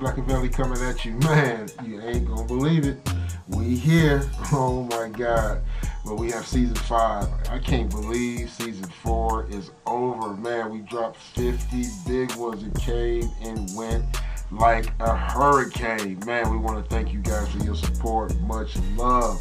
Blackavelli coming at you. Man, you ain't gonna believe it. We here. Oh my God. But we have season five. I can't believe season four is over. Man, we dropped 50 big ones. It came and went like a hurricane. Man, we want to thank you guys for your support. Much love.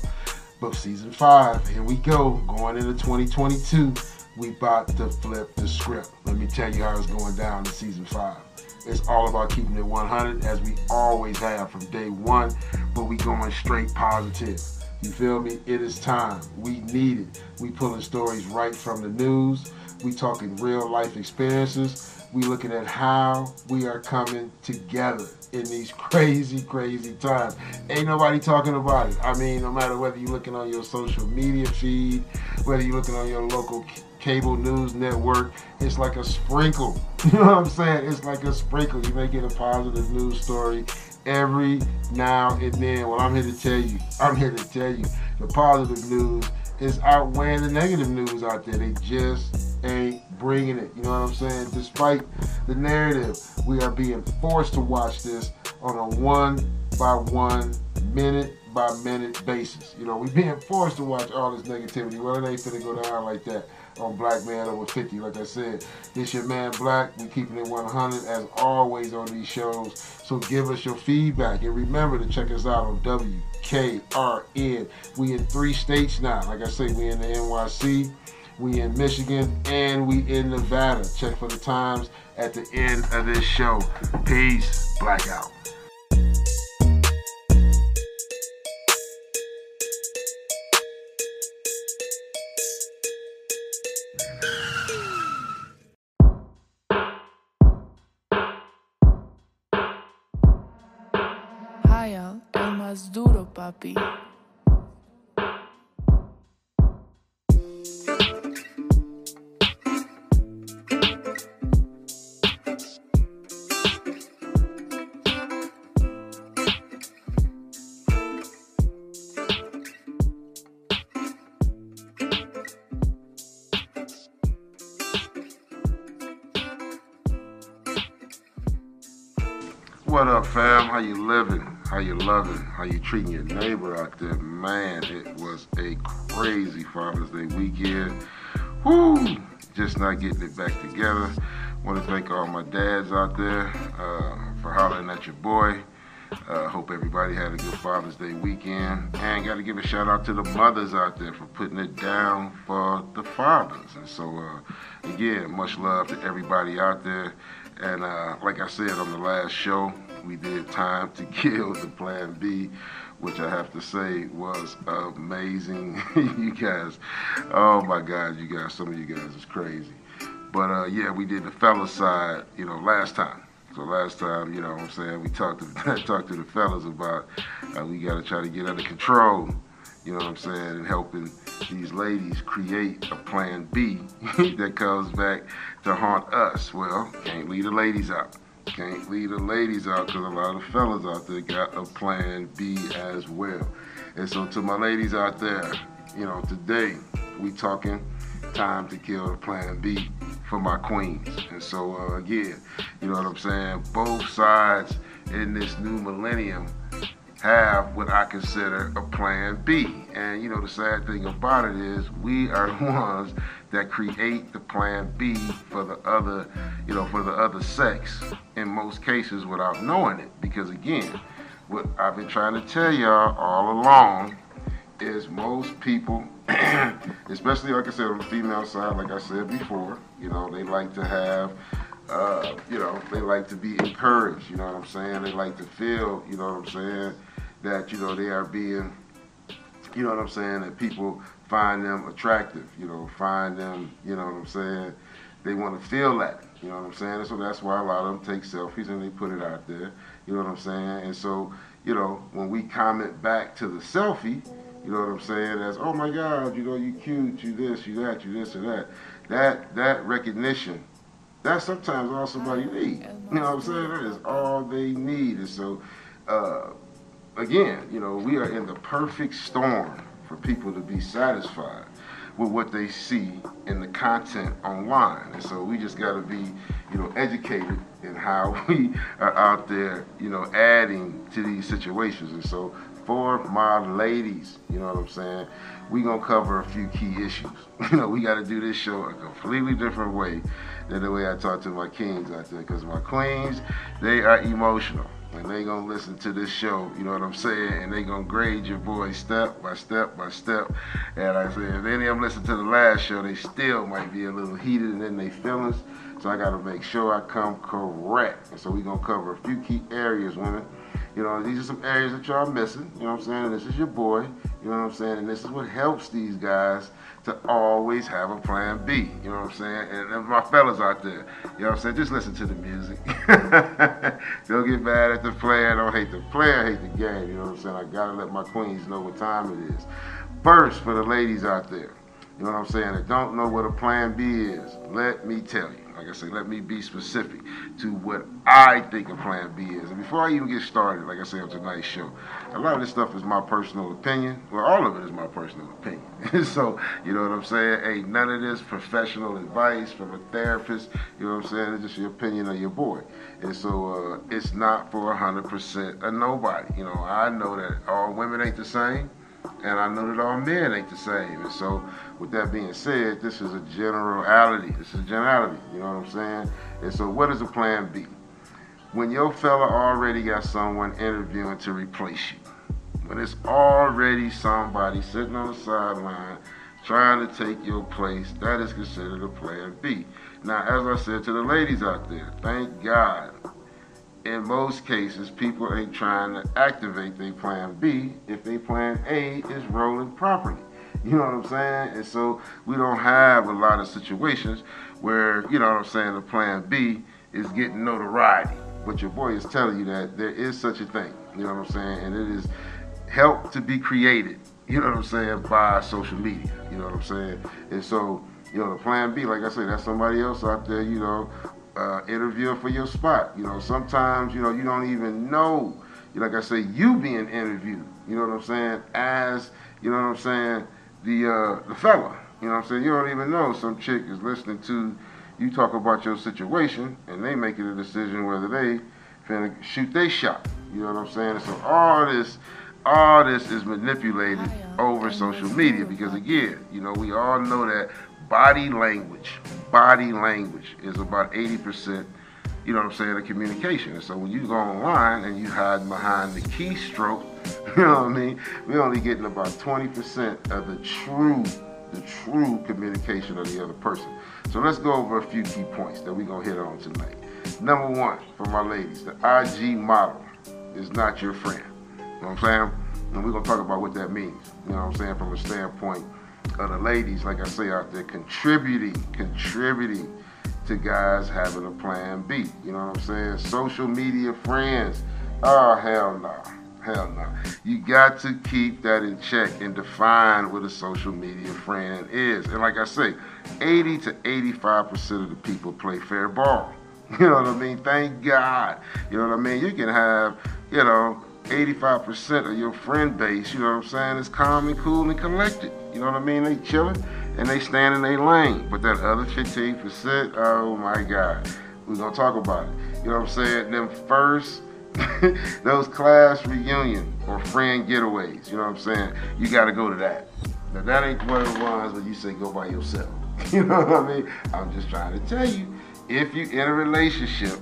But season five, here we go. Going into 2022, we about to flip the script. Let me tell you how it's going down in season five. It's all about keeping it 100 as we always have from day one, but we going straight positive. You feel me? It is time. We need it. We pulling stories right from the news. We talking real life experiences. We looking at how we are coming together in these crazy, crazy times. Ain't nobody talking about it. I mean, no matter whether you're looking on your social media feed, whether you're looking on your local cable news network, it's like a sprinkle. You know what I'm saying? It's like a sprinkle. You may get a positive news story every now and then. Well, I'm here to tell you, I'm here to tell you, the positive news is outweighing the negative news out there. They just ain't bringing it. You know what I'm saying? Despite the narrative, we are being forced to watch this on a one by one, minute by minute basis. You know, we're being forced to watch all this negativity. Well, it ain't finna go down like that on Black Man Over 50. Like I said, this your man Black. We keeping it 100 as always on these shows. So give us your feedback and remember to check us out on WKRN. We in three states now. Like I say, we in the NYC, we in Michigan, and we in Nevada. Check for the times at the end of this show. Peace. Blackout. El más duro, papi. What up, fam? How you living? How you treating your neighbor out there? Man, it was a crazy Father's Day weekend. Whoo! Just not getting it back together. Want to thank all my dads out there uh, for hollering at your boy. Uh, hope everybody had a good Father's Day weekend. And got to give a shout out to the mothers out there for putting it down for the fathers. And so, uh, again, much love to everybody out there. And uh, like I said on the last show, we did Time to Kill the Plan B, which I have to say was amazing. you guys, oh my God, you guys, some of you guys is crazy. But uh, yeah, we did the fellas side, you know, last time. So last time, you know what I'm saying, we talked to, talked to the fellas about uh, we got to try to get under control, you know what I'm saying, and helping these ladies create a plan B that comes back to haunt us. Well, can't leave the ladies out. Can't leave the ladies out because a lot of fellas out there got a plan B as well. And so to my ladies out there, you know, today we talking time to kill the plan B for my queens. And so uh, again, you know what I'm saying? Both sides in this new millennium have what I consider a plan B. And you know, the sad thing about it is we are the ones that create the plan B for the other, you know, for the other sex in most cases without knowing it. Because again, what I've been trying to tell y'all all along is most people, especially like I said on the female side, like I said before, you know, they like to have uh, you know, they like to be encouraged, you know what I'm saying? They like to feel, you know what I'm saying, that, you know, they are being, you know what I'm saying, that people find them attractive, you know, find them, you know what I'm saying, they want to feel that, you know what I'm saying? And so that's why a lot of them take selfies and they put it out there, you know what I'm saying? And so, you know, when we comment back to the selfie, you know what I'm saying, as, oh my God, you know, you cute, you this, you that, you this or that, that, that recognition, that's sometimes all somebody needs. You know what I'm saying? That is all they need. And so, uh, again, you know, we are in the perfect storm for people to be satisfied with what they see in the content online. And so we just got to be, you know, educated in how we are out there, you know, adding to these situations. And so for my ladies, you know what I'm saying, we gonna cover a few key issues. You know, we gotta do this show a completely different way than the way I talk to my kings out there. Cause my queens, they are emotional. And they gonna listen to this show, you know what I'm saying? And they gonna grade your boy step by step by step. And I say, if any of them listen to the last show, they still might be a little heated and in their feelings. So I gotta make sure I come correct. And so we gonna cover a few key areas, women. You know, these are some areas that y'all missing. You know what I'm saying? And this is your boy. You know what I'm saying? And this is what helps these guys to always have a plan B. You know what I'm saying? And, my fellas out there, you know what I'm saying? Just listen to the music. don't get mad at the player. I don't hate the player. I hate the game. You know what I'm saying? I gotta let my queens know what time it is. First, for the ladies out there, you know what I'm saying? That don't know what a plan B is. Let me tell you. Like I say, let me be specific to what I think a plan B is. And before I even get started, like I say on tonight's show, a lot of this stuff is my personal opinion. Well, all of it is my personal opinion. so, you know what I'm saying? Ain't none of this professional advice from a therapist. You know what I'm saying? It's just your opinion of your boy. And so uh, it's not for 100% of nobody. You know, I know that all women ain't the same. And I know that all men ain't the same. And so, with that being said, this is a generality. This is a generality. You know what I'm saying? And so, what is a plan B? When your fella already got someone interviewing to replace you, when it's already somebody sitting on the sideline trying to take your place, that is considered a plan B. Now, as I said to the ladies out there, thank God in most cases, people ain't trying to activate their plan B if their plan A is rolling properly. You know what I'm saying? And so we don't have a lot of situations where, you know what I'm saying, the plan B is getting notoriety. But your boy is telling you that there is such a thing. You know what I'm saying? And it is helped to be created, you know what I'm saying, by social media. You know what I'm saying? And so, you know, the plan B, like I said, that's somebody else out there, you know, uh, interviewer for your spot. You know, sometimes, you know, you don't even know, like I say, you being interviewed, you know what I'm saying, as, you know what I'm saying, the, uh, the fella. You know what I'm saying? You don't even know some chick is listening to you talk about your situation and they making a decision whether they finna shoot their shot. You know what I'm saying? So all this all this is manipulated over social media because again, you know, we all know that body language, body language is about 80%, you know what I'm saying, of communication. And so when you go online and you hide behind the keystroke, you know what I mean, we're only getting about 20% of the true, the true communication of the other person. So let's go over a few key points that we're to hit on tonight. Number one, for my ladies, the IG model is not your friend. You know what I'm saying? And we're to talk about what that means, you know what I'm saying, from a standpoint of the ladies, like I say out there, contributing, contributing to guys having a plan B. You know what I'm saying? Social media friends. Oh, hell no. Hell no. You got to keep that in check and define what a social media friend is. And like I say, 80 to 85% of the people play fair ball. You know what I mean? Thank God. You know what I mean? You can have, you know, 85% of your friend base, you know what I'm saying, is calm and cool and collected. You know what I mean? They chilling and they stand in their lane. But that other 15%, oh my God, we're gonna talk about it. You know what I'm saying? Them first, those class reunion or friend getaways, you know what I'm saying? You gotta go to that. Now that ain't one of the ones where you say go by yourself. You know what I mean? I'm just trying to tell you, if you in a relationship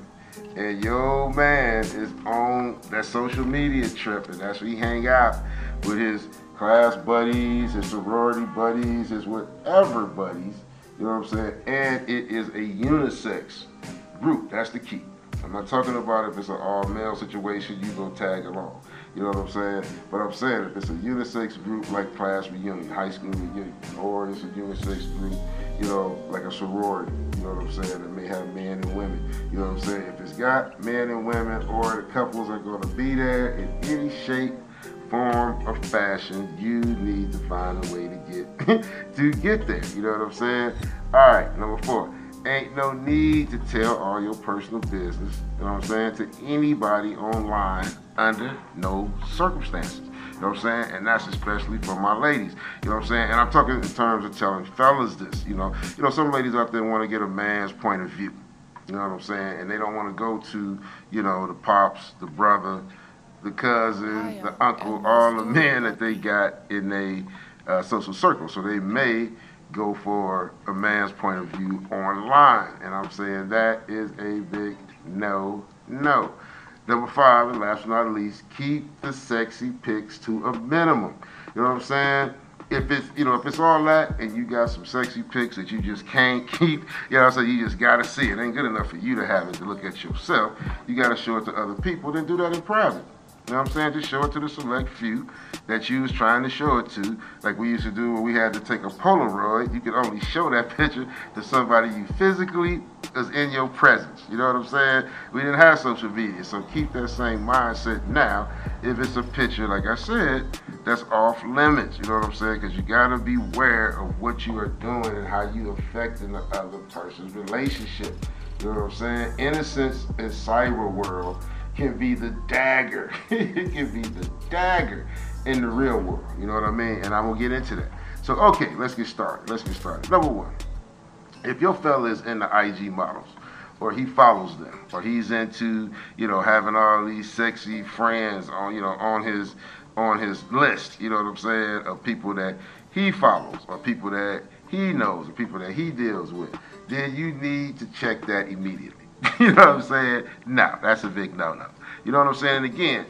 and your man is on that social media trip and that's where he hang out with his class buddies, his sorority buddies, his whatever buddies, you know what I'm saying? And it is a unisex group. That's the key. I'm not talking about if it's an all male situation, you go tag along. You know what I'm saying? But I'm saying if it's a unisex group like class reunion, high school reunion, or it's a unisex group, you know, like a sorority, you know what I'm saying, that may have men and women. You know what I'm saying? If it's got men and women or the couples are gonna be there in any shape, form, or fashion, you need to find a way to get to get there. You know what I'm saying? All right, number four. Ain't no need to tell all your personal business, you know what I'm saying, to anybody online under no circumstances. You know what I'm saying? And that's especially for my ladies. You know what I'm saying? And I'm talking in terms of telling fellas this. You know, you know, some ladies out there want to get a man's point of view. You know what I'm saying? And they don't want to go to, you know, the pops, the brother, the cousin, the uncle, all the men that they got in a uh, social circle. So they may go for a man's point of view online. And I'm saying that is a big no, no. Number five, and last but not least, keep the sexy pics to a minimum. You know what I'm saying? If it's you know if it's all that and you got some sexy pics that you just can't keep, you know what I'm saying? You just gotta see it. it ain't good enough for you to have it to look at yourself. You gotta show it to other people. Then do that in private. You know what I'm saying? Just show it to the select few that you was trying to show it to. Like we used to do when we had to take a Polaroid. You could only show that picture to somebody you physically is in your presence. You know what I'm saying? We didn't have social media. So keep that same mindset now. If it's a picture, like I said, that's off limits. You know what I'm saying? Because you got to be aware of what you are doing and how you affecting the other person's relationship. You know what I'm saying? Innocence in cyber world can be the dagger. it can be the dagger in the real world. You know what I mean? And I'm gonna get into that. So okay, let's get started. Let's get started. Number one, if your fella is in the IG models, or he follows them, or he's into, you know, having all these sexy friends on, you know, on his on his list, you know what I'm saying, of people that he follows, or people that he knows, or people that he deals with, then you need to check that immediately. you know what I'm saying? No, that's a big no-no. You know what I'm saying? And again,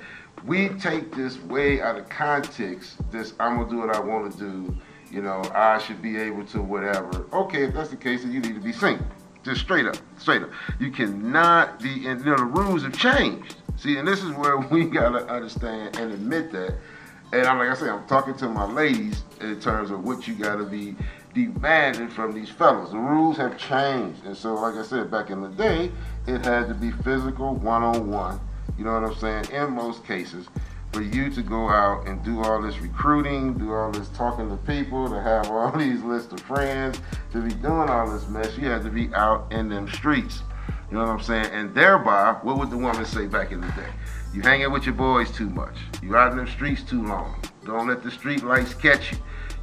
we take this way out of context. This I'm gonna do what I want to do. You know, I should be able to whatever. Okay, if that's the case, then you need to be single. Just straight up, straight up. You cannot be. And you know the rules have changed. See, and this is where we gotta understand and admit that. And I'm like I say, I'm talking to my ladies in terms of what you gotta be demanded from these fellas. The rules have changed. And so, like I said, back in the day, it had to be physical, one on one. You know what I'm saying? In most cases, for you to go out and do all this recruiting, do all this talking to people, to have all these lists of friends, to be doing all this mess, you had to be out in them streets. You know what I'm saying? And thereby, what would the woman say back in the day? You hanging with your boys too much. You out in them streets too long. Don't let the street lights catch you.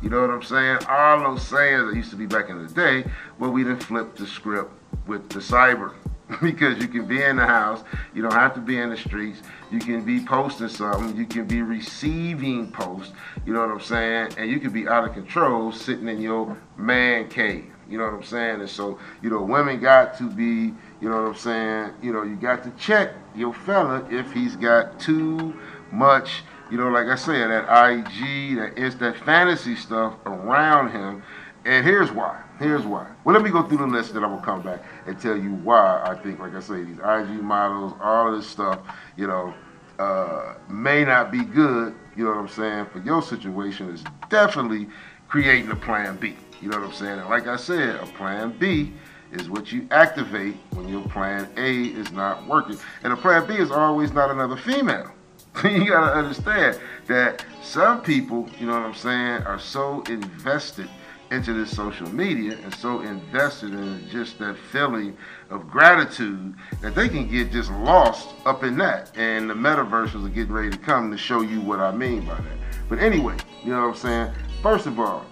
You know what I'm saying? All those sayings that used to be back in the day, but we didn't flip the script with the cyber. because you can be in the house, you don't have to be in the streets, you can be posting something, you can be receiving posts, you know what I'm saying? And you can be out of control sitting in your man cave. You know what I'm saying? And so, you know, women got to be, you know what I'm saying? You know, you got to check your fella if he's got too much you know, like I said, that IG, that is that fantasy stuff around him. And here's why. Here's why. Well, let me go through the list, then I'm gonna come back and tell you why I think, like I say, these IG models, all of this stuff, you know, uh, may not be good. You know what I'm saying? For your situation, is definitely creating a plan B. You know what I'm saying? And like I said, a plan B is what you activate when your plan A is not working. And a plan B is always not another female. you gotta understand that some people, you know what I'm saying, are so invested into this social media and so invested in just that feeling of gratitude that they can get just lost up in that. And the metaverses are getting ready to come to show you what I mean by that. But anyway, you know what I'm saying? First of all,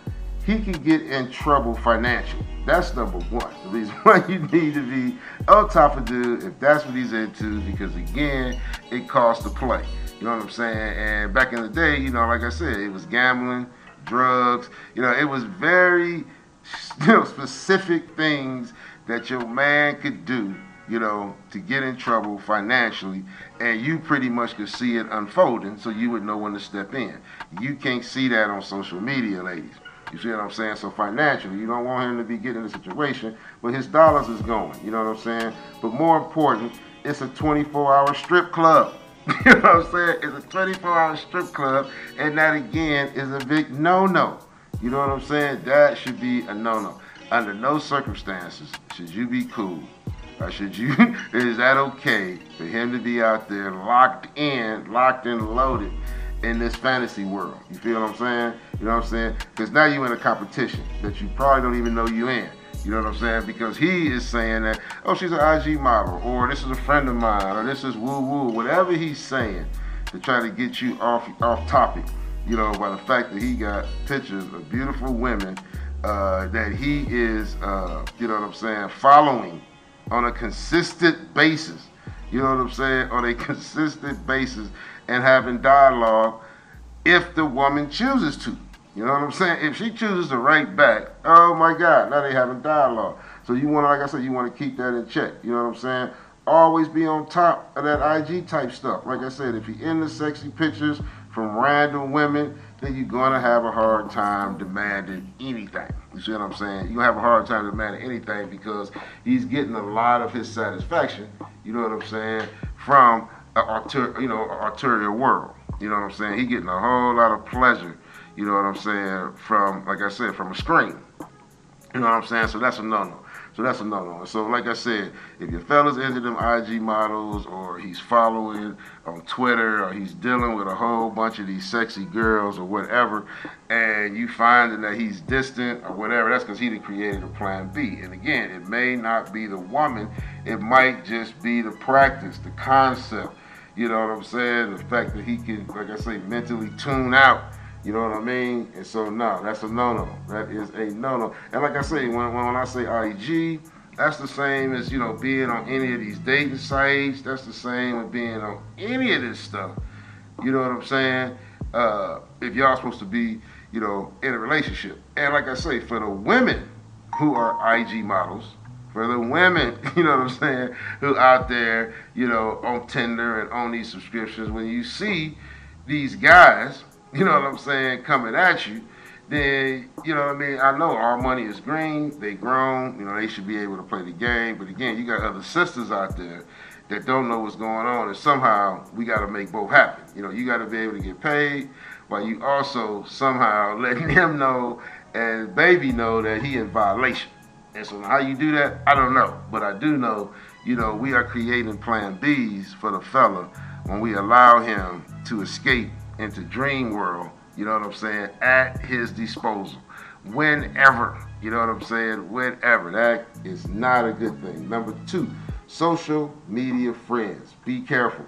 he can get in trouble financially. That's number one. The reason why you need to be on top of dude if that's what he's into, because again, it costs to play. You know what I'm saying? And back in the day, you know, like I said, it was gambling, drugs. You know, it was very you know, specific things that your man could do, you know, to get in trouble financially, and you pretty much could see it unfolding, so you would know when to step in. You can't see that on social media, ladies. You see what I'm saying? So financially, you don't want him to be getting in a situation where his dollars is going. You know what I'm saying? But more important, it's a 24-hour strip club. you know what I'm saying? It's a 24 hour strip club, and that again is a big no no. You know what I'm saying? That should be a no no. Under no circumstances should you be cool. Or should you, is that okay for him to be out there locked in, locked and loaded in this fantasy world? You feel what I'm saying? You know what I'm saying? Because now you're in a competition that you probably don't even know you in. You know what I'm saying? Because he is saying that, oh, she's an IG model, or this is a friend of mine, or this is woo woo, whatever he's saying to try to get you off off topic. You know, by the fact that he got pictures of beautiful women uh, that he is, uh, you know what I'm saying, following on a consistent basis. You know what I'm saying? On a consistent basis and having dialogue if the woman chooses to. You know what I'm saying? If she chooses to write back, oh my God, now they having dialogue. So you want to, like I said, you want to keep that in check. You know what I'm saying? Always be on top of that IG type stuff. Like I said, if you're the sexy pictures from random women, then you're gonna have a hard time demanding anything. You see what I'm saying? You're gonna have a hard time demanding anything because he's getting a lot of his satisfaction, you know what I'm saying, from a you know, arterial world. You know what I'm saying? He getting a whole lot of pleasure, you know what I'm saying, from like I said, from a screen. You know what I'm saying? So that's a no-no. So that's another one. So like I said, if your fella's into them IG models or he's following on Twitter or he's dealing with a whole bunch of these sexy girls or whatever, and you finding that he's distant or whatever, that's because he created a plan B. And again, it may not be the woman, it might just be the practice, the concept. You know what I'm saying? The fact that he can, like I say, mentally tune out you know what I mean? And so no, that's a no-no. That is a no-no. And like I say, when, when I say IG, that's the same as you know being on any of these dating sites. That's the same as being on any of this stuff. You know what I'm saying? Uh, if y'all supposed to be, you know, in a relationship. And like I say, for the women who are IG models, for the women, you know what I'm saying, who out there, you know, on Tinder and on these subscriptions, when you see these guys you know what I'm saying, coming at you, then, you know what I mean, I know our money is green, they grown, you know, they should be able to play the game. But again, you got other sisters out there that don't know what's going on, and somehow we got to make both happen. You know, you got to be able to get paid, while you also somehow letting him know and baby know that he in violation. And so how you do that, I don't know. But I do know, you know, we are creating plan Bs for the fella when we allow him to escape into Dream World, you know what I'm saying, at his disposal. Whenever, you know what I'm saying, whenever. That is not a good thing. Number two, social media friends. Be careful.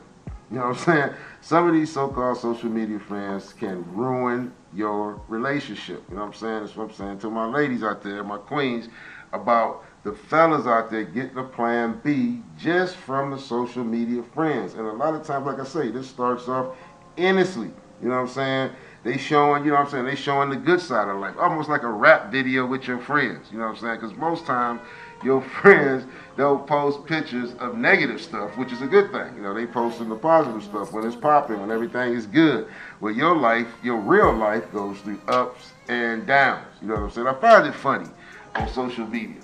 You know what I'm saying? Some of these so-called social media friends can ruin your relationship. You know what I'm saying? That's what I'm saying to my ladies out there, my queens, about the fellas out there getting a plan B just from the social media friends. And a lot of times, like I say, this starts off innocently. You know what I'm saying? They showing, you know what I'm saying? They showing the good side of life, almost like a rap video with your friends. You know what I'm saying? Because most times your friends they'll post pictures of negative stuff, which is a good thing. You know, they posting the positive stuff when it's popping, when everything is good. Well, your life, your real life, goes through ups and downs. You know what I'm saying? I find it funny on social media.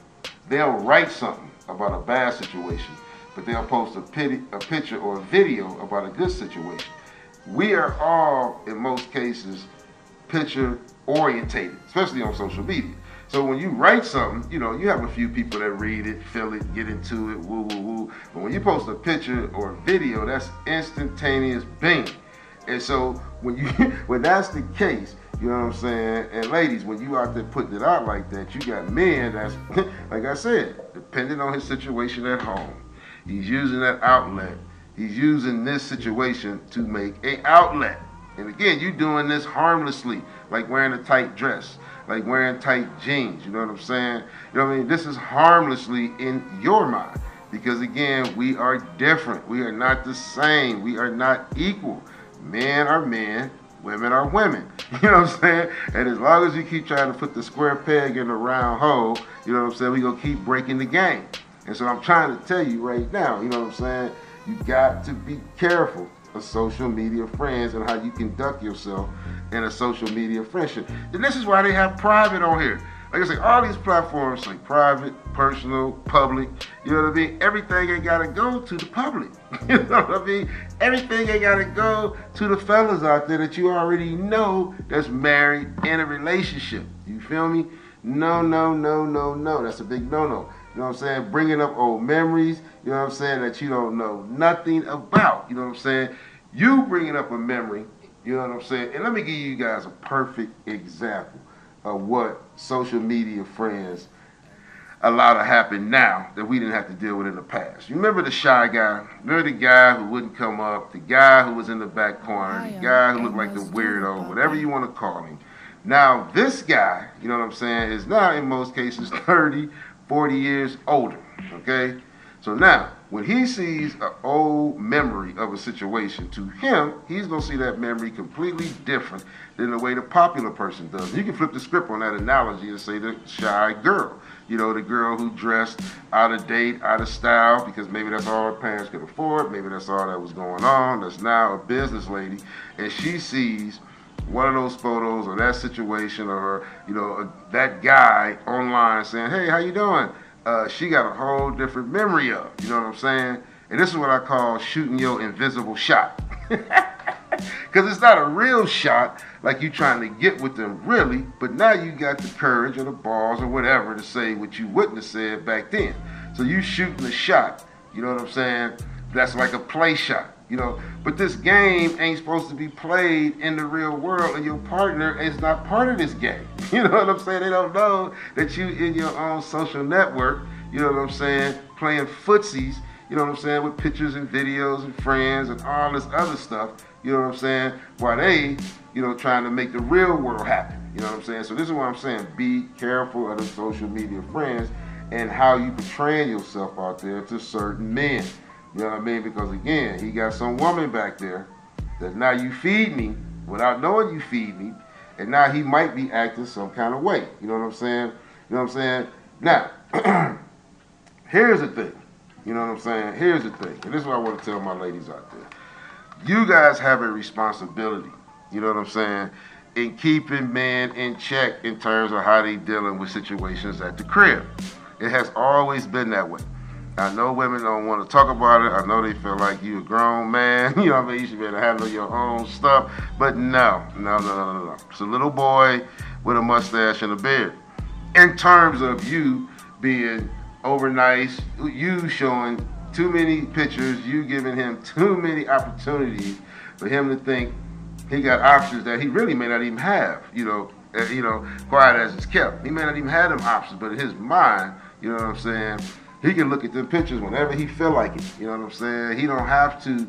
They'll write something about a bad situation, but they'll post a, pity, a picture or a video about a good situation we are all, in most cases, picture orientated, especially on social media. So when you write something, you know, you have a few people that read it, feel it, get into it, woo woo woo. But when you post a picture or a video, that's instantaneous bing. And so when you when that's the case, you know what I'm saying? And ladies, when you out there putting it out like that, you got men that's like I said, depending on his situation at home. He's using that outlet He's using this situation to make a outlet. And again, you're doing this harmlessly, like wearing a tight dress, like wearing tight jeans. You know what I'm saying? You know what I mean? This is harmlessly in your mind. Because again, we are different. We are not the same. We are not equal. Men are men, women are women. You know what I'm saying? And as long as you keep trying to put the square peg in the round hole, you know what I'm saying, We're gonna keep breaking the game. And so I'm trying to tell you right now, you know what I'm saying? You got to be careful of social media friends and how you conduct yourself in a social media friendship. And this is why they have private on here. Like I say, all these platforms say private, personal, public. You know what I mean? Everything ain't gotta go to the public. you know what I mean? Everything ain't gotta go to the fellas out there that you already know that's married in a relationship. You feel me? No, no, no, no, no. That's a big no-no. You know what I'm saying? Bringing up old memories, you know what I'm saying, that you don't know nothing about. You know what I'm saying? You bringing up a memory, you know what I'm saying? And let me give you guys a perfect example of what social media friends allow to happen now that we didn't have to deal with in the past. You remember the shy guy? Remember the guy who wouldn't come up, the guy who was in the back corner, the guy who looked like the weirdo, whatever you want to call him. Now, this guy, you know what I'm saying, is now in most cases 30, 40 years older, okay? So now, when he sees an old memory of a situation, to him, he's gonna see that memory completely different than the way the popular person does. You can flip the script on that analogy and say the shy girl. You know, the girl who dressed out of date, out of style, because maybe that's all her parents could afford, maybe that's all that was going on, that's now a business lady, and she sees one of those photos or that situation or you know uh, that guy online saying, "Hey, how you doing?" uh, she got a whole different memory of. You know what I'm saying? And this is what I call shooting your invisible shot. Because it's not a real shot like you trying to get with them really, but now you got the courage or the balls or whatever to say what you wouldn't have said back then. So you shooting a shot. You know what I'm saying? That's like a play shot you know. But this game ain't supposed to be played in the real world, and your partner is not part of this game. You know what I'm saying? They don't know that you in your own social network. You know what I'm saying? Playing footsies. You know what I'm saying? With pictures and videos and friends and all this other stuff. You know what I'm saying? While they, you know, trying to make the real world happen. You know what I'm saying? So this is what I'm saying. Be careful of the social media friends and how you portraying yourself out there to certain men. You know what I mean? Because again, he got some woman back there that now you feed me without knowing you feed me, and now he might be acting some kind of way. You know what I'm saying? You know what I'm saying? Now, here's the thing. You know what I'm saying? Here's the thing. And this is what I want to tell my ladies out there. You guys have a responsibility, you know what I'm saying, in keeping men in check in terms of how they dealing with situations at the crib. It has always been that way. I know women don't want to talk about it. I know they feel like you a grown man. You know what I mean? You should be able to handle your own stuff. But no, no, no, no, no, no. It's a little boy with a mustache and a beard. In terms of you being over nice, you showing too many pictures, you giving him too many opportunities for him to think he got options that he really may not even have. You know, uh, you know, quiet as it's kept. He may not even have them options, but in his mind, you know what I'm saying? He can look at the pictures whenever he feel like it. You know what I'm saying? He don't have to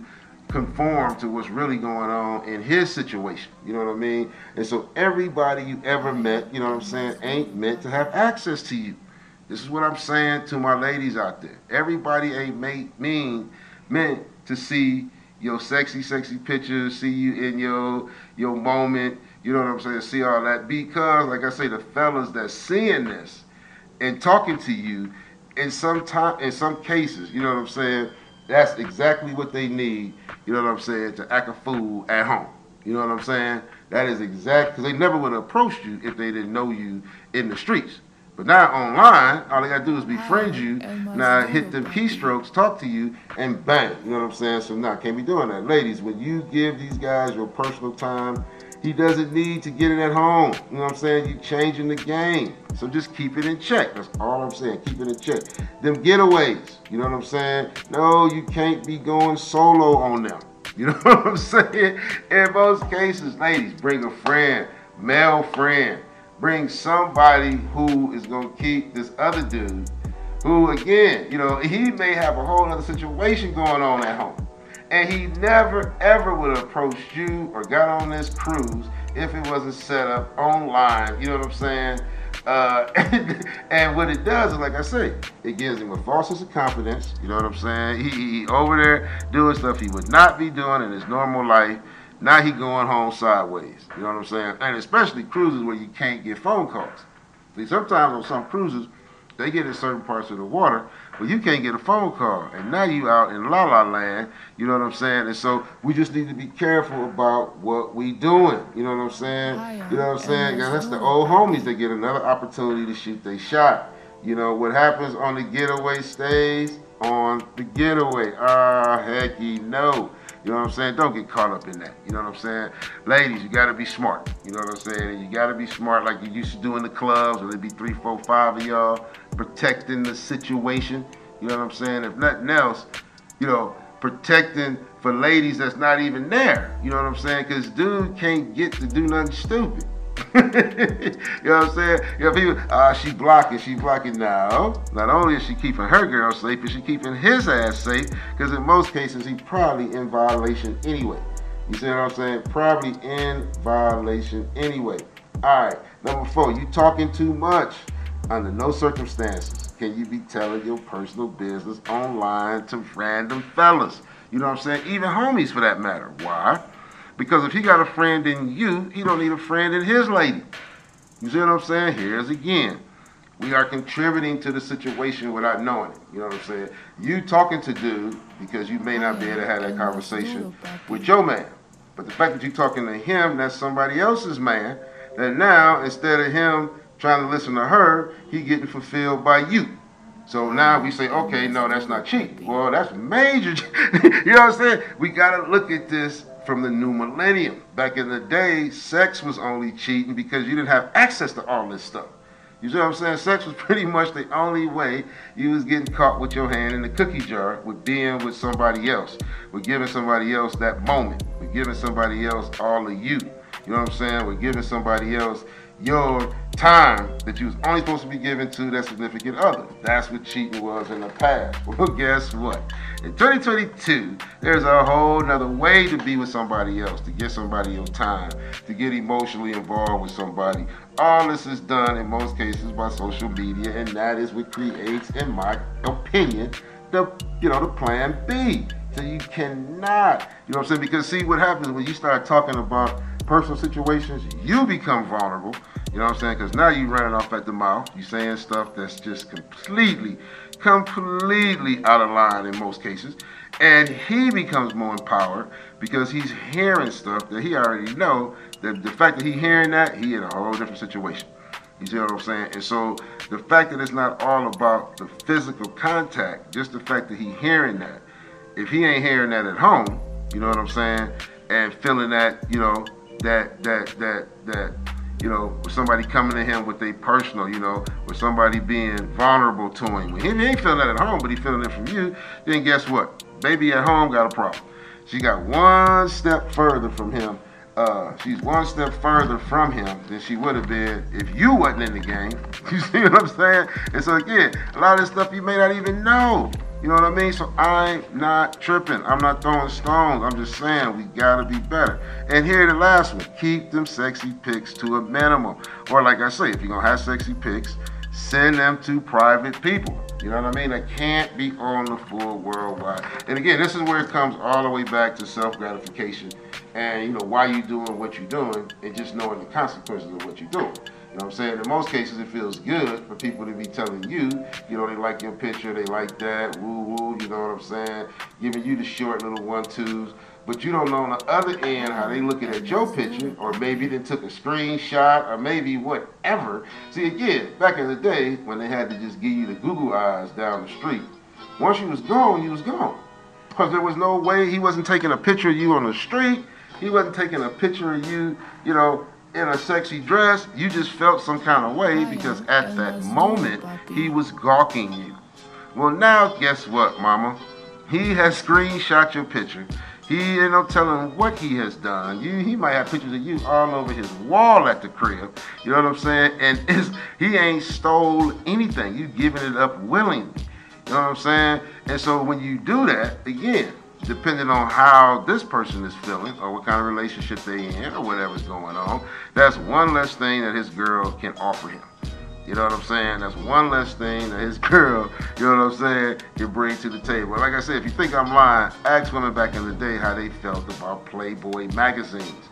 conform to what's really going on in his situation. You know what I mean? And so everybody you ever met, you know what I'm saying, ain't meant to have access to you. This is what I'm saying to my ladies out there. Everybody ain't made, mean meant to see your sexy, sexy pictures, see you in your your moment. You know what I'm saying? See all that because, like I say, the fellas that seeing this and talking to you in some time, in some cases, you know what I'm saying. That's exactly what they need. You know what I'm saying to act a fool at home. You know what I'm saying. That is exact because they never would have approached you if they didn't know you in the streets. But now online, all they gotta do is befriend you. Now hit them keystrokes, talk to you, and bang. You know what I'm saying? So now can't be doing that, ladies. When you give these guys your personal time he doesn't need to get it at home. You know what I'm saying? You're changing the game. So just keep it in check. That's all I'm saying. Keep it in check. Them getaways, you know what I'm saying? No, you can't be going solo on them. You know what I'm saying? In most cases, ladies, bring a friend, male friend. Bring somebody who is going to keep this other dude who, again, you know, he may have a whole other situation going on at home. And he never ever would have approached you or got on this cruise if it wasn't set up online. You know what I'm saying? Uh, and, what it does is, like I say, it gives him a false sense of confidence. You know what I'm saying? He, he over there doing stuff he would not be doing in his normal life. Now he going home sideways. You know what I'm saying? And especially cruises where you can't get phone calls. See, sometimes on some cruises, they get in certain parts of the water but you can't get a phone call. And now you out in la la land, you know what I'm saying? And so we just need to be careful about what we doing. You know what I'm saying? You know what I'm saying? Cause that's the old homies that get another opportunity to shoot their shot. You know, what happens on the getaway stays on the getaway. Ah, hecky no. You know what I'm saying? Don't get caught up in that. You know what I'm saying? Ladies, you gotta be smart. You know what I'm saying? You gotta be smart like you used to do in the clubs, where there be three, four, five of y'all protecting the situation. You know what I'm saying? If nothing else, you know, protecting for ladies that's not even there. You know what I'm saying? Because dude can't get to do nothing stupid. you know what I'm saying? You know, people, uh, she blocking, she blocking. now. not only is she keeping her girl safe, but she keeping his ass safe, because in most cases, he probably in violation anyway. You see what I'm saying? Probably in violation anyway. All right, number four, you talking too much under no circumstances can you be telling your personal business online to random fellas? You know what I'm saying? Even homies for that matter. Why? Because if he got a friend in you, he don't need a friend in his lady. You see what I'm saying? Here's again. We are contributing to the situation without knowing it. You know what I'm saying? You talking to dude because you may not be able to have that conversation with your man. But the fact that you're talking to him, that's somebody else's man, that now instead of him trying to listen to her, he getting fulfilled by you. So now we say, okay, no, that's not cheap. Well, that's major. you know what I'm saying? We got to look at this from the new millennium. Back in the day, sex was only cheating because you didn't have access to all this stuff. You see what I'm saying? Sex was pretty much the only way you was getting caught with your hand in the cookie jar with being with somebody else, with giving somebody else that moment, with giving somebody else all of you. You know what I'm saying? With giving somebody else your time that you was only supposed to be giving to that significant other. That's what cheating was in the past. Well, guess what? In 2022, there's a whole nother way to be with somebody else, to get somebody your time, to get emotionally involved with somebody. All this is done in most cases by social media, and that is what creates, in my opinion, the you know the plan B. So you cannot, you know what I'm saying? Because see what happens when you start talking about personal situations, you become vulnerable. You know what I'm saying? Because now you're running off at the mouth. You're saying stuff that's just completely, completely out of line in most cases. And he becomes more empowered because he's hearing stuff that he already know. That the fact that he hearing that, he in a whole different situation. You see what I'm saying? And so the fact that it's not all about the physical contact, just the fact that he hearing that. If he ain't hearing that at home, you know what I'm saying, and feeling that, you know, that that that that you know, somebody coming to him with a personal, you know, with somebody being vulnerable to him. When he ain't feeling that at home, but he feeling it from you, then guess what? Baby at home got a problem. She got one step further from him. Uh, she's one step further from him than she would have been if you wasn't in the game. You see what I'm saying? And so again, a lot of stuff you may not even know. You know what I mean? So I'm not tripping. I'm not throwing stones. I'm just saying we gotta be better. And here the last one. Keep them sexy pics to a minimum. Or like I say, if you're gonna have sexy pics, send them to private people. You know what I mean? I can't be on the full worldwide. And again, this is where it comes all the way back to self-gratification and you know why you doing what you're doing and just knowing the consequences of what you're doing. You know what I'm saying? In most cases, it feels good for people to be telling you, you know, they like your picture, they like that, woo woo, you know what I'm saying? Giving you the short little one twos. But you don't know on the other end how they looking at your picture, or maybe they took a screenshot, or maybe whatever. See, again, back in the day when they had to just give you the Google eyes down the street, once you was gone, you was gone. Because there was no way he wasn't taking a picture of you on the street. He wasn't taking a picture of you, you know, in a sexy dress, you just felt some kind of way because at that moment he was gawking you. Well, now guess what, mama? He has screenshot your picture. He ain't no telling what he has done. You, he might have pictures of you all over his wall at the crib. You know what I'm saying? And he ain't stole anything. You giving it up willingly. You know what I'm saying? And so when you do that, again, depending on how this person is feeling or what kind of relationship they in or whatever's going on, that's one less thing that his girl can offer him. You know what I'm saying? That's one less thing that his girl, you know what I'm saying, can bring to the table. Like I said, if you think I'm lying, ask women back in the day how they felt about Playboy magazines.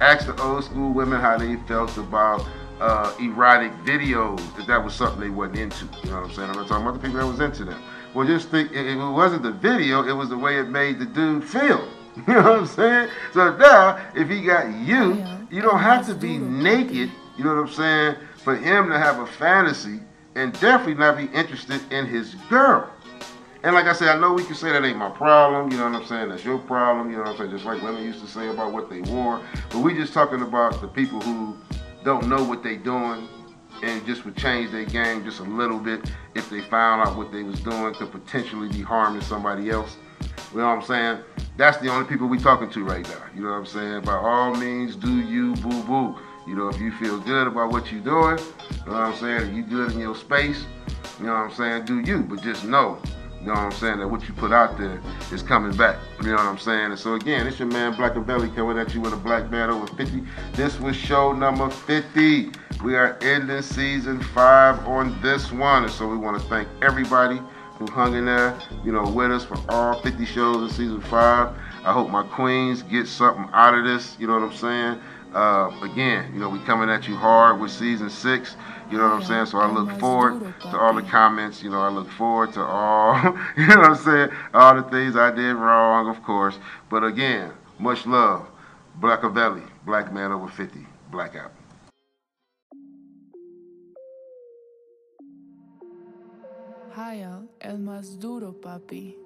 Ask the old school women how they felt about uh, erotic videos, if that was something they wasn't into. You know what I'm saying? I'm not talking about the people that was into them. Well, just think, if it wasn't the video, it was the way it made the dude feel. You know what I'm saying? So now, if he got you, you don't have to be naked, you know what I'm saying, for him to have a fantasy and definitely not be interested in his girl. And like I said, I know we can say that ain't my problem, you know what I'm saying? That's your problem, you know what I'm saying? Just like women used to say about what they wore. But we just talking about the people who don't know what they doing and just would change their game just a little bit if they found out what they was doing could potentially be harming somebody else. You know what I'm saying? That's the only people we talking to right now. You know what I'm saying? By all means, do you, boo boo. You know, if you feel good about what you're doing, you know what I'm saying? You good in your space, you know what I'm saying? Do you, but just know You know what I'm saying? That what you put out there is coming back. You know what I'm saying? And so again, it's your man Blackavelli coming at you with a black man over 50. This was show number 50. We are ending season five on this one. And so we want to thank everybody who hung in there, you know, with us for all 50 shows in season five. I hope my queens get something out of this. You know what I'm saying? Uh, again, you know, we coming at you hard with season six. You know what I'm saying? So I look forward to all the comments. You know, I look forward to all, you know what I'm saying? All the things I did wrong, of course. But again, much love. Blackavelli, black man over 50, blackout. Haya, el más duro, papi.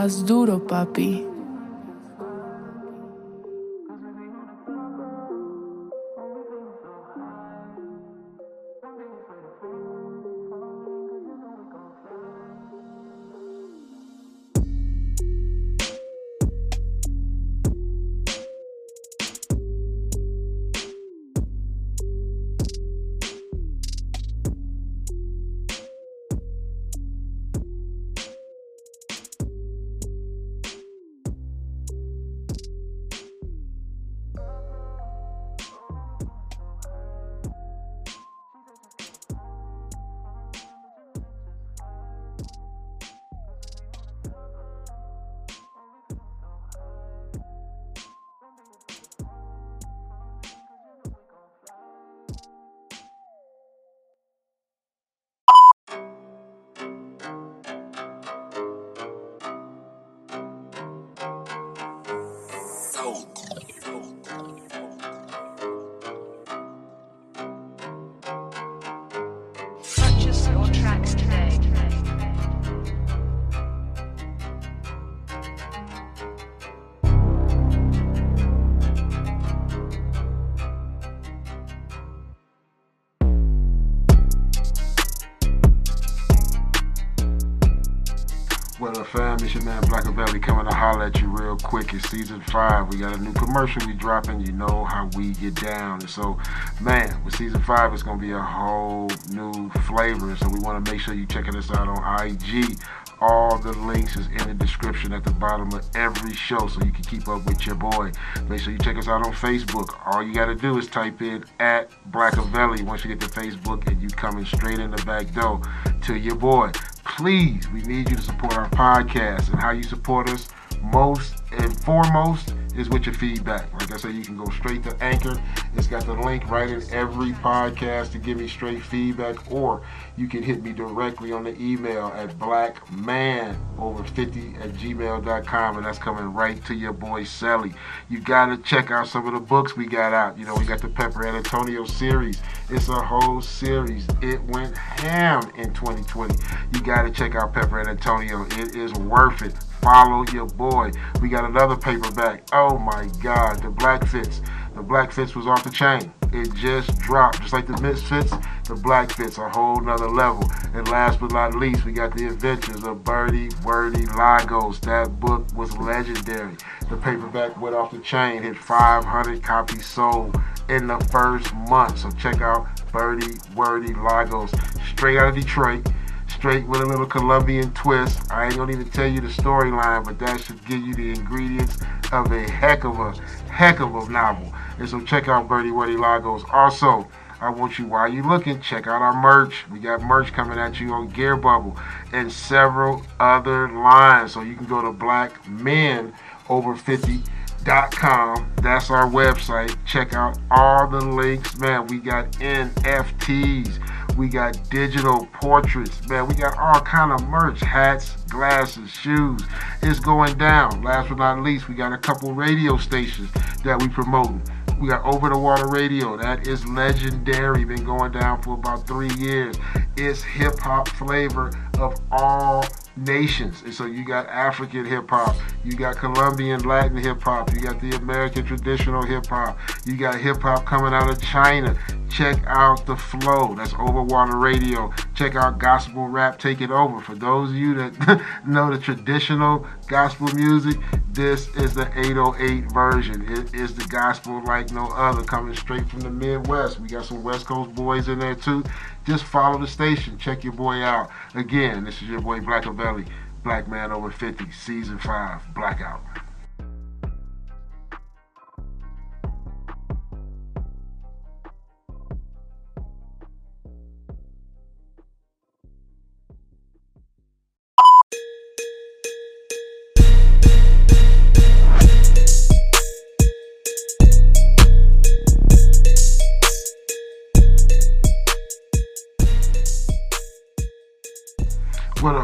Más duro, papi. Purchase quick. It's season five. We got a new commercial we dropping. You know how we get down. And so, man, with season five, it's to be a whole new flavor. So we want to make sure you checking us out on IG. All the links is in the description at the bottom of every show so you can keep up with your boy. Make sure you check us out on Facebook. All you got to do is type in at Blackavelli once you get to Facebook and you coming straight in the back door to your boy please, we need you to support our podcast. And how you support us most and foremost is with your feedback. Like I said, you can go straight to Anchor. It's got the link right in every podcast to give me straight feedback, or you can hit me directly on the email at blackmanover50 at gmail.com, and that's coming right to your boy Sally. You gotta check out some of the books we got out. You know, we got the Pepper and Antonio series. It's a whole series. It went ham in 2020. You gotta check out Pepper and Antonio. It is worth it. Follow your boy. We got another paperback. Oh my God, the Black Fits. The Black Fits was off the chain. It just dropped. Just like the Misfits, the Black Fits a whole nother level. And last but not least, we got the Adventures of Birdie, Wordy, Lagos. That book was legendary. The paperback went off the chain, hit 500 copies sold in the first month. So check out Birdie, Wordy, Lagos. Straight out of Detroit straight with a little Colombian twist. I ain't gonna even tell you the storyline, but that should give you the ingredients of a heck of a heck of a novel. And so check out Birdie Wordy Lagos. Also, I want you, while you're looking, check out our merch. We got merch coming at you on Gear Bubble and several other lines. So you can go to Black Men Over 50 com. That's our website. Check out all the links, man. We got NFTs. We got digital portraits, man. We got all kind of merch, hats, glasses, shoes. It's going down. Last but not least, we got a couple radio stations that we promote. We got Over the Water Radio. That is legendary. Been going down for about three years. It's hip hop flavor of all nations. And so you got African hip hop, you got Colombian Latin hip hop, you got the American traditional hip hop, you got hip hop coming out of China. Check out the flow. That's Overwater Radio. Check out Gospel Rap Take It Over. For those of you that know the traditional gospel music, this is the 808 version. It is the gospel like no other, coming straight from the Midwest. We got some West Coast boys in there too. Just follow the station. Check your boy out. Again, this is your boy Black Black Man Over 50, Season 5, Blackout.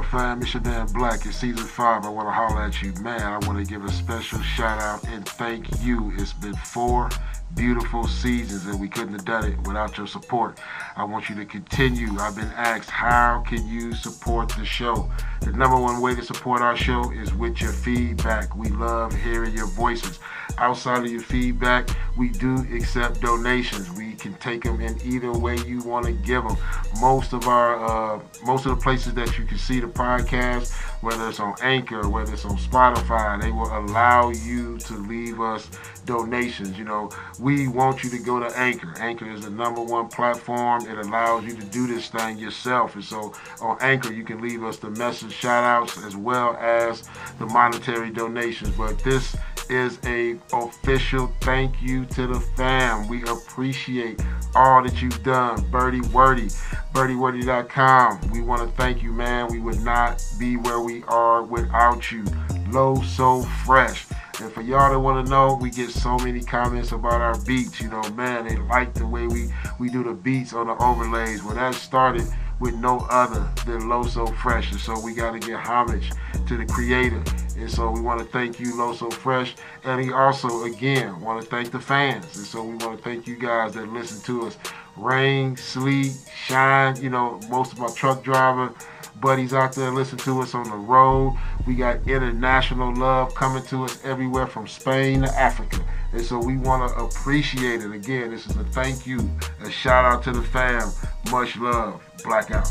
Fam? It's your damn Black. It's season five. I want to holler at you, man. I want to give a special shout out and thank you. It's been four beautiful seasons and we couldn't have done it without your support. I want you to continue. I've been asked, how can you support the show? The number one way to support our show is with your feedback. We love hearing your voices. Outside of your feedback, we do accept donations. We can take them in either way you want to give them. Most of our, uh, most of the places that you can see the podcast, whether it's on Anchor, whether it's on Spotify, they will allow you to leave us donations. You know, we want you to go to Anchor. Anchor is the number one platform. It allows you to do this thing yourself. And so on Anchor, you can leave us the message shout outs as well as the monetary donations. But this is a official thank you to the fam. We appreciate all that you've done. Birdie Wordy, birdiewordy.com. We want to thank you, man. We would not be where we are without you. Low So Fresh. And for y'all that want to know, we get so many comments about our beats. You know, man, they like the way we, we do the beats on the overlays. Well, that started with no other than Low So Fresh. And so we got to give homage to the creator. And so we want to thank you, Low So Fresh. And he also, again, want to thank the fans. And so we want to thank you guys that listen to us. Rain, sleet, shine, you know, most of my truck driver buddies out there listen to us on the road. We got international love coming to us everywhere from Spain to Africa. And so we want to appreciate it. Again, this is a thank you, a shout out to the fam. Much love. Blackout.